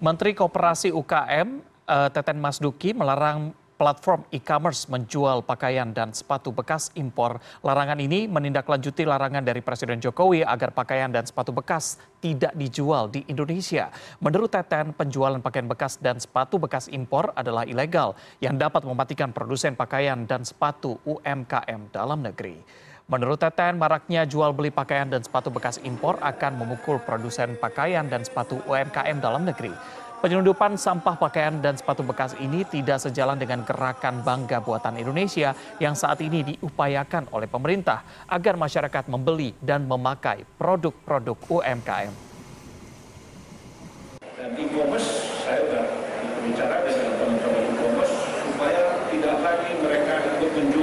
Menteri Koperasi UKM eh, Teten Masduki melarang platform e-commerce menjual pakaian dan sepatu bekas impor. Larangan ini menindaklanjuti larangan dari Presiden Jokowi agar pakaian dan sepatu bekas tidak dijual di Indonesia. Menurut Teten, penjualan pakaian bekas dan sepatu bekas impor adalah ilegal yang dapat mematikan produsen pakaian dan sepatu UMKM dalam negeri. Menurut Teten, maraknya jual beli pakaian dan sepatu bekas impor akan memukul produsen pakaian dan sepatu UMKM dalam negeri. Penyelundupan sampah pakaian dan sepatu bekas ini tidak sejalan dengan gerakan Bangga Buatan Indonesia yang saat ini diupayakan oleh pemerintah agar masyarakat membeli dan memakai produk-produk UMKM. Dan e-commerce, saya sudah bicara dengan teman-teman e-commerce supaya tidak lagi mereka ikut menjual